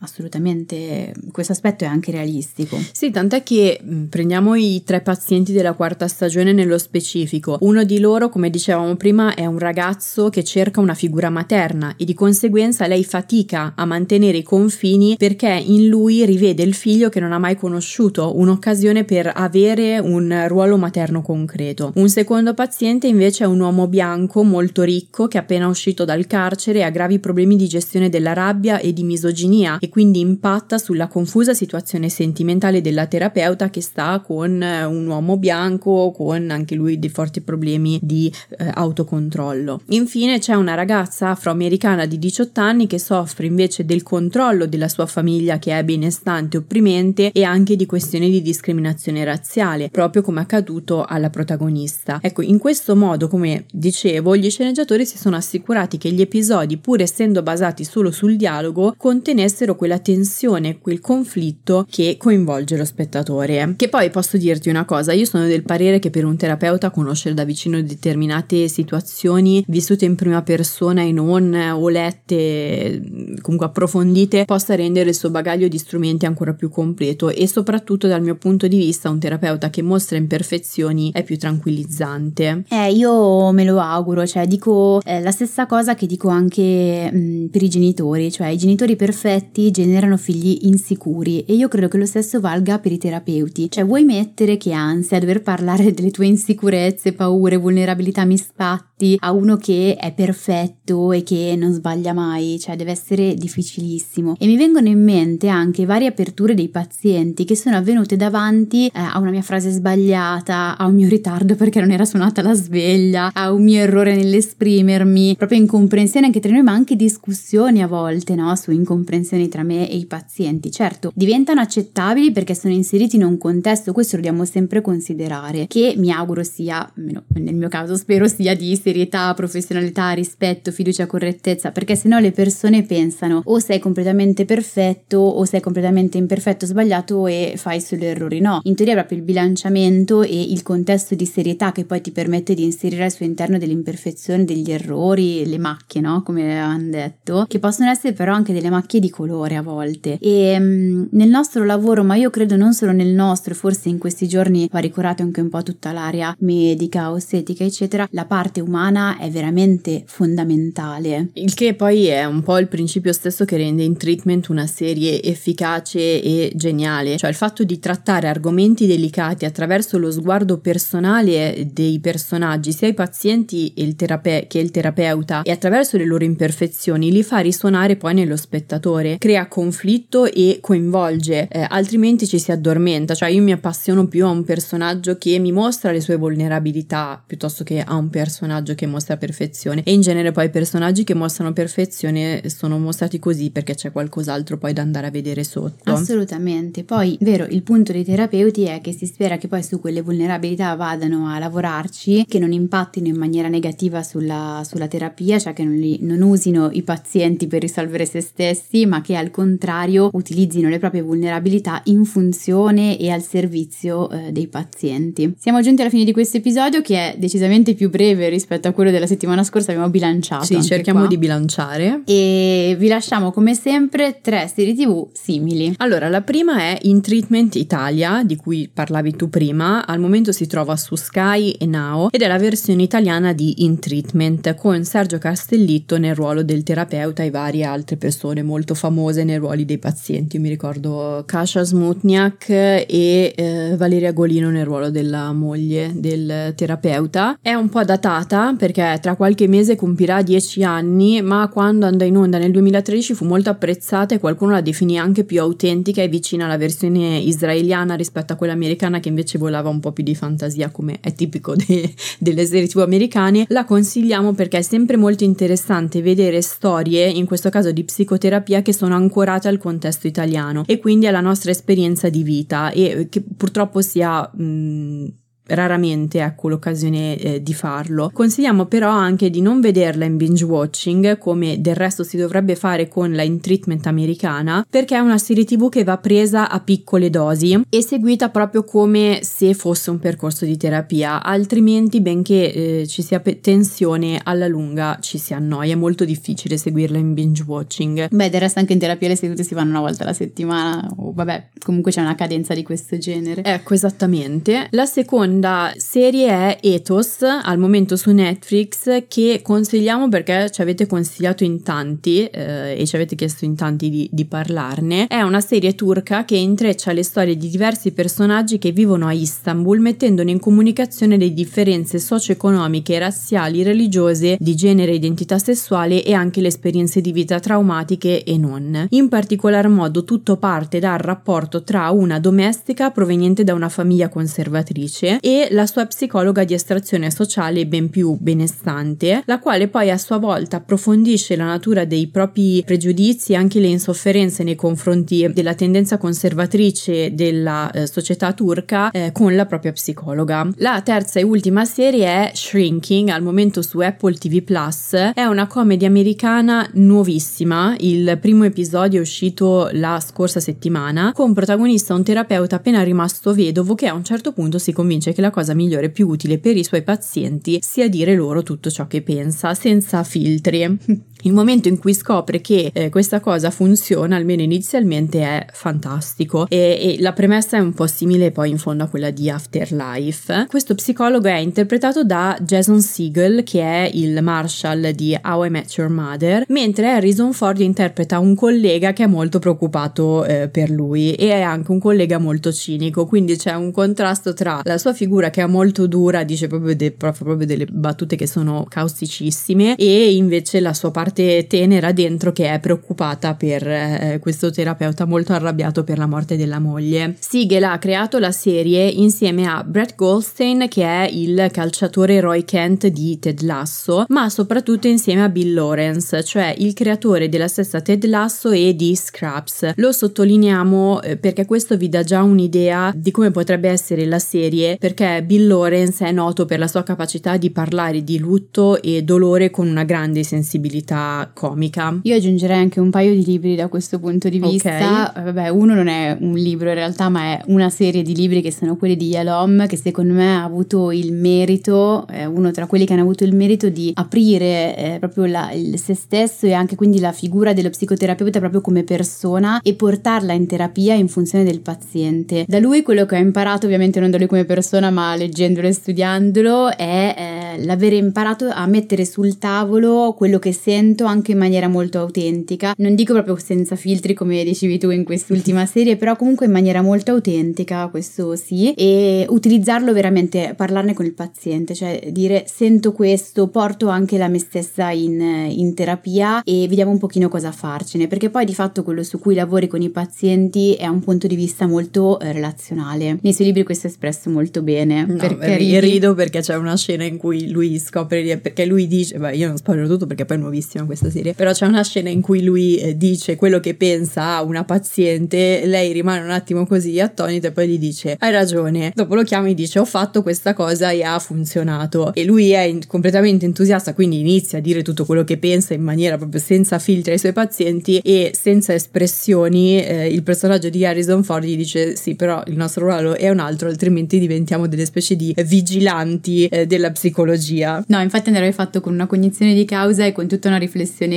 Assolutamente, questo aspetto è anche realistico. Sì, tant'è che mh, prendiamo i tre pazienti della quarta stagione nello specifico. Uno di loro, come dicevamo prima, è un ragazzo che cerca una figura materna e di conseguenza lei fatica a mantenere i confini perché in lui rivede il figlio che non ha mai conosciuto, un'occasione per avere un ruolo materno concreto. Un secondo paziente invece è un uomo bianco molto ricco che appena uscito dal carcere ha gravi problemi di gestione della rabbia e di misoginia quindi impatta sulla confusa situazione sentimentale della terapeuta che sta con eh, un uomo bianco con anche lui dei forti problemi di eh, autocontrollo. Infine c'è una ragazza afroamericana di 18 anni che soffre invece del controllo della sua famiglia che è benestante, opprimente e anche di questioni di discriminazione razziale, proprio come accaduto alla protagonista. Ecco, in questo modo, come dicevo, gli sceneggiatori si sono assicurati che gli episodi, pur essendo basati solo sul dialogo, contenessero quella tensione, quel conflitto che coinvolge lo spettatore. Che poi posso dirti una cosa, io sono del parere che per un terapeuta conoscere da vicino determinate situazioni vissute in prima persona e non o lette comunque approfondite possa rendere il suo bagaglio di strumenti ancora più completo e soprattutto dal mio punto di vista un terapeuta che mostra imperfezioni è più tranquillizzante. Eh, io me lo auguro, cioè dico eh, la stessa cosa che dico anche mh, per i genitori, cioè i genitori perfetti generano figli insicuri e io credo che lo stesso valga per i terapeuti. Cioè vuoi mettere che ansia dover parlare [LAUGHS] delle tue insicurezze, paure, vulnerabilità misfatti a uno che è perfetto e che non sbaglia mai, cioè deve essere difficilissimo. E mi vengono in mente anche varie aperture dei pazienti che sono avvenute davanti eh, a una mia frase sbagliata, a un mio ritardo perché non era suonata la sveglia, a un mio errore nell'esprimermi, proprio incomprensione anche tra noi, ma anche discussioni a volte, no, su incomprensioni tra tra me e i pazienti. Certo, diventano accettabili perché sono inseriti in un contesto, questo lo dobbiamo sempre considerare, che mi auguro sia, nel mio caso spero sia di serietà, professionalità, rispetto, fiducia, correttezza, perché se no le persone pensano o sei completamente perfetto o sei completamente imperfetto, sbagliato e fai solo errori. No, in teoria è proprio il bilanciamento e il contesto di serietà che poi ti permette di inserire al suo interno delle imperfezioni, degli errori, le macchie, no? Come hanno detto, che possono essere però anche delle macchie di colore errore a volte e um, nel nostro lavoro, ma io credo non solo nel nostro, forse in questi giorni va ricordato anche un po' tutta l'area medica, ostetica, eccetera, la parte umana è veramente fondamentale. Il che poi è un po' il principio stesso che rende In Treatment una serie efficace e geniale, cioè il fatto di trattare argomenti delicati attraverso lo sguardo personale dei personaggi, sia i pazienti il terape- che il terapeuta, e attraverso le loro imperfezioni li fa risuonare poi nello spettatore, crea crea conflitto e coinvolge, eh, altrimenti ci si addormenta, cioè io mi appassiono più a un personaggio che mi mostra le sue vulnerabilità piuttosto che a un personaggio che mostra perfezione e in genere poi i personaggi che mostrano perfezione sono mostrati così perché c'è qualcos'altro poi da andare a vedere sotto. Assolutamente. Poi, vero, il punto dei terapeuti è che si spera che poi su quelle vulnerabilità vadano a lavorarci, che non impattino in maniera negativa sulla, sulla terapia, cioè che non, li, non usino i pazienti per risolvere se stessi, ma che al contrario utilizzino le proprie vulnerabilità in funzione e al servizio eh, dei pazienti. Siamo giunti alla fine di questo episodio che è decisamente più breve rispetto a quello della settimana scorsa, abbiamo bilanciato. Sì, cerchiamo qua. di bilanciare. E vi lasciamo come sempre tre serie tv simili. Allora, la prima è In Treatment Italia, di cui parlavi tu prima, al momento si trova su Sky e Now ed è la versione italiana di In Treatment con Sergio Castellitto nel ruolo del terapeuta e varie altre persone molto famose nei ruoli dei pazienti. Io mi ricordo Kasia Smutniak e eh, Valeria Golino nel ruolo della moglie del terapeuta. È un po' datata perché tra qualche mese compirà dieci anni, ma quando andò in onda nel 2013 fu molto apprezzata e qualcuno la definì anche più autentica e vicina alla versione israeliana rispetto a quella americana che invece volava un po' più di fantasia come è tipico de- delle serie tv americane. La consigliamo perché è sempre molto interessante vedere storie, in questo caso di psicoterapia, che sono ancorate al contesto italiano e quindi alla nostra esperienza di vita e che purtroppo sia... Mh, raramente ecco l'occasione eh, di farlo. Consigliamo però anche di non vederla in binge watching come del resto si dovrebbe fare con la in treatment americana perché è una serie tv che va presa a piccole dosi e seguita proprio come se fosse un percorso di terapia. Altrimenti benché eh, ci sia tensione alla lunga ci si annoia. È molto difficile seguirla in binge watching. Beh del resto anche in terapia le sedute si fanno una volta alla settimana o vabbè comunque c'è una cadenza di questo genere. Ecco esattamente. La seconda seconda serie è Ethos, al momento su Netflix, che consigliamo perché ci avete consigliato in tanti eh, e ci avete chiesto in tanti di, di, parlarne. È una serie turca che intreccia le storie di diversi personaggi che vivono a Istanbul mettendone in comunicazione le differenze socio-economiche, razziali, religiose, di genere identità sessuale e anche le esperienze di vita traumatiche e non. In particolar modo tutto parte dal rapporto tra una domestica proveniente da una famiglia conservatrice e la sua psicologa di estrazione sociale ben più benestante, la quale poi a sua volta approfondisce la natura dei propri pregiudizi e anche le insofferenze nei confronti della tendenza conservatrice della eh, società turca eh, con la propria psicologa. La terza e ultima serie è Shrinking, al momento su Apple TV Plus, è una commedia americana nuovissima, il primo episodio è uscito la scorsa settimana, con protagonista un terapeuta appena rimasto vedovo che a un certo punto si convince che che la cosa migliore e più utile per i suoi pazienti sia dire loro tutto ciò che pensa, senza filtri. Il momento in cui scopre che eh, questa cosa funziona, almeno inizialmente, è fantastico e, e, la premessa è un po' simile poi in fondo a quella di Afterlife. Questo psicologo è interpretato da Jason Segel, che è il Marshall di How I Met Your Mother, mentre Harrison Ford interpreta un collega che è molto preoccupato eh, per lui e è anche un collega molto cinico, quindi c'è un contrasto tra la sua figura che è molto dura, dice proprio, de, proprio delle battute che sono causticissime e invece la sua parte parte tenera dentro che è preoccupata per eh, questo terapeuta molto arrabbiato per la morte della moglie. Siegel ha creato la serie insieme a Brett Goldstein che è il calciatore Roy Kent di Ted Lasso, ma soprattutto insieme a Bill Lawrence, cioè il creatore della stessa Ted Lasso e di Scraps. Lo sottolineiamo eh, perché questo vi dà già un'idea di come potrebbe essere la serie, perché Bill Lawrence è noto per la sua capacità di parlare di lutto e dolore con una grande sensibilità comica. Io aggiungerei anche un paio di libri da questo punto di vista. Okay. Vabbè, uno non è un libro in realtà, ma è una serie di libri che sono quelli di Yalom, che secondo me ha avuto il merito, è uno tra quelli che hanno avuto il merito di aprire eh, proprio la, il se stesso e anche quindi la figura dello psicoterapeuta proprio come persona e portarla in terapia in funzione del paziente. Da lui quello che ho imparato, ovviamente non da lui come persona, ma leggendolo e studiandolo, è eh, l'avere imparato a mettere sul tavolo quello che sente sento anche in maniera molto autentica. Non dico proprio senza filtri come dicevi tu in quest'ultima [LAUGHS] serie, però comunque in maniera molto autentica, questo sì, e utilizzarlo veramente, parlarne con il paziente, cioè dire sento questo, porto anche la me stessa in, in terapia e vediamo un pochino cosa farcene, perché poi di fatto quello su cui lavori con i pazienti è un punto di vista molto eh, relazionale. Nei suoi libri questo è espresso molto bene. No, perché rido perché c'è una scena in cui lui scopre, perché lui dice, beh io non spoilerò tutto perché poi è nuovissima questa serie, però c'è una scena in cui lui eh, dice quello che pensa a una paziente, lei rimane un attimo così attonita e poi gli dice hai ragione, dopo lo chiama e dice ho fatto questa cosa e ha funzionato e lui è in, completamente entusiasta, quindi inizia a dire tutto quello che pensa in maniera proprio senza filtri ai suoi pazienti e senza espressioni eh, il personaggio di Harrison Ford gli dice sì però il nostro ruolo è un altro altrimenti diventiamo delle specie di vigilanti eh, della psicologia. No, infatti andrebbe fatto con una cognizione di causa e con tutta una riflessione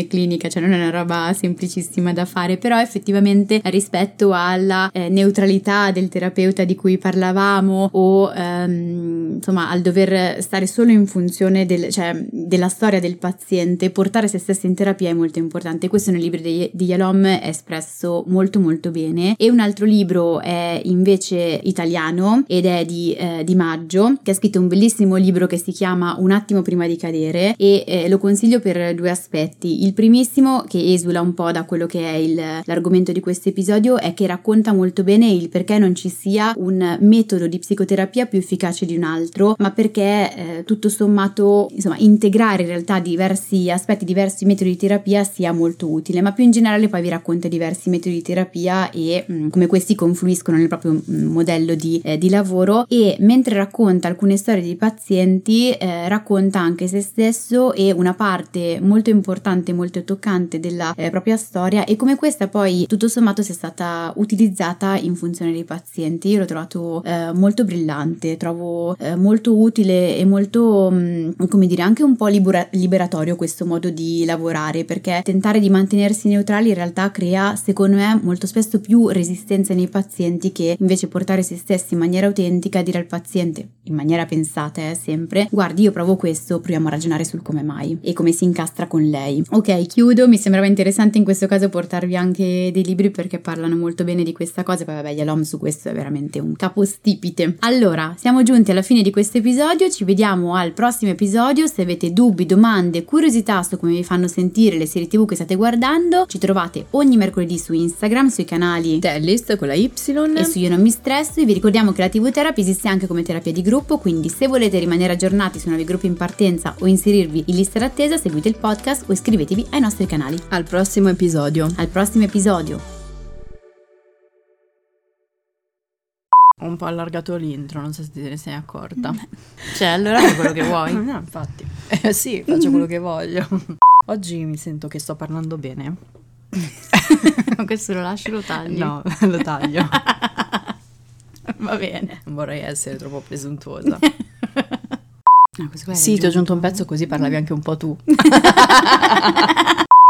clinica, cioè non è una roba semplicissima da fare, però effettivamente rispetto alla eh, neutralità del terapeuta di cui parlavamo o ehm, insomma al dover stare solo in funzione del, cioè, della storia del paziente, portare se stessi in terapia è molto importante. Questo nel libro di, di Yalom è espresso molto molto bene e un altro libro è invece italiano ed è di, eh, di Maggio che ha scritto un bellissimo libro che si chiama Un attimo prima di cadere e eh, lo consiglio per due aspetti. Il primissimo che esula un po' da quello che è il, l'argomento di questo episodio è che racconta molto bene il perché non ci sia un metodo di psicoterapia più efficace di un altro, ma perché eh, tutto sommato, insomma, integrare in realtà diversi aspetti, diversi metodi di terapia sia molto utile, ma più in generale poi vi racconta diversi metodi di terapia e mh, mm, come questi confluiscono nel proprio mh, mm, modello di, eh, di, lavoro. E mentre racconta alcune storie di pazienti eh, racconta anche se stesso e una parte molto importante, molto toccante della eh, propria storia e come questa poi tutto sommato sia stata utilizzata in funzione dei pazienti. Io l'ho trovato eh, molto brillante, trovo eh, molto utile e molto, mh, mm, come dire, anche un po' libera- liberatorio questo modo di lavorare perché tentare di mantenersi neutrali in realtà crea, secondo me, molto spesso più resistenza nei pazienti che invece portare se stessi in maniera autentica, dire al paziente in maniera pensata eh, sempre, guardi io provo questo, proviamo a ragionare sul come mai e come si incastra con lei. Ok, chiudo, mi sembrava interessante in questo caso portarvi anche dei libri perché parlano molto bene di questa cosa, poi vabbè, Yalom su questo è veramente un capostipite. Allora, siamo giunti alla fine di questo episodio, ci vediamo al prossimo episodio, se avete dubbi, domande, curiosità su come vi fanno sentire le serie tv che state guardando, ci trovate ogni mercoledì su Instagram, sui canali Tellist con la Y. e su Io non mi stresso, vi ricordiamo che la TV Therapy esiste anche come terapia di gruppo, quindi se volete rimanere aggiornati su nuovi gruppi in partenza o inserirvi in lista d'attesa, seguite il podcast o iscrivetevi ai nostri canali. Al prossimo episodio. Al prossimo episodio. Ho un po' allargato l'intro, non so se te ne sei accorta. Cioè, allora fai quello che vuoi. [LAUGHS] no, infatti. Eh, sì, faccio quello che voglio. [LAUGHS] Oggi mi sento che sto parlando bene. [LAUGHS] Questo lo lascio lo taglio. No, lo taglio. Va bene. Non vorrei essere troppo presuntuosa. No, sì, ti ho aggiunto un pezzo così parlavi anche un po' tu. [LAUGHS]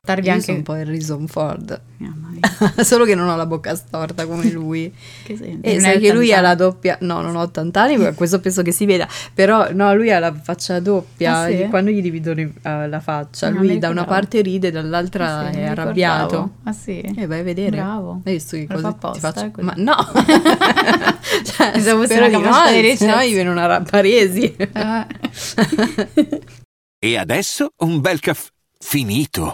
Darvi anche sono un po' Harrison Ford. Mamma mia. [LAUGHS] Solo che non ho la bocca storta come [LAUGHS] lui. Che senti? E Non sai che lui 80 ha la doppia. No, non ho 80 anni, [LAUGHS] ma questo penso che si veda. Però no, lui ha la faccia doppia. Ah, sì? Quando gli dividono i- eh, la faccia, mi lui da una parte ride, dall'altra Ah, sì, è arrabbiato. Ah sì? E vai a vedere. Bravo. Hai visto che cosa fa ti apposta, faccio? è così. Ma no! cioè, Pensavo fosse spero una di no, se no gli viene una paresi. Eh. E adesso un bel caffè finito.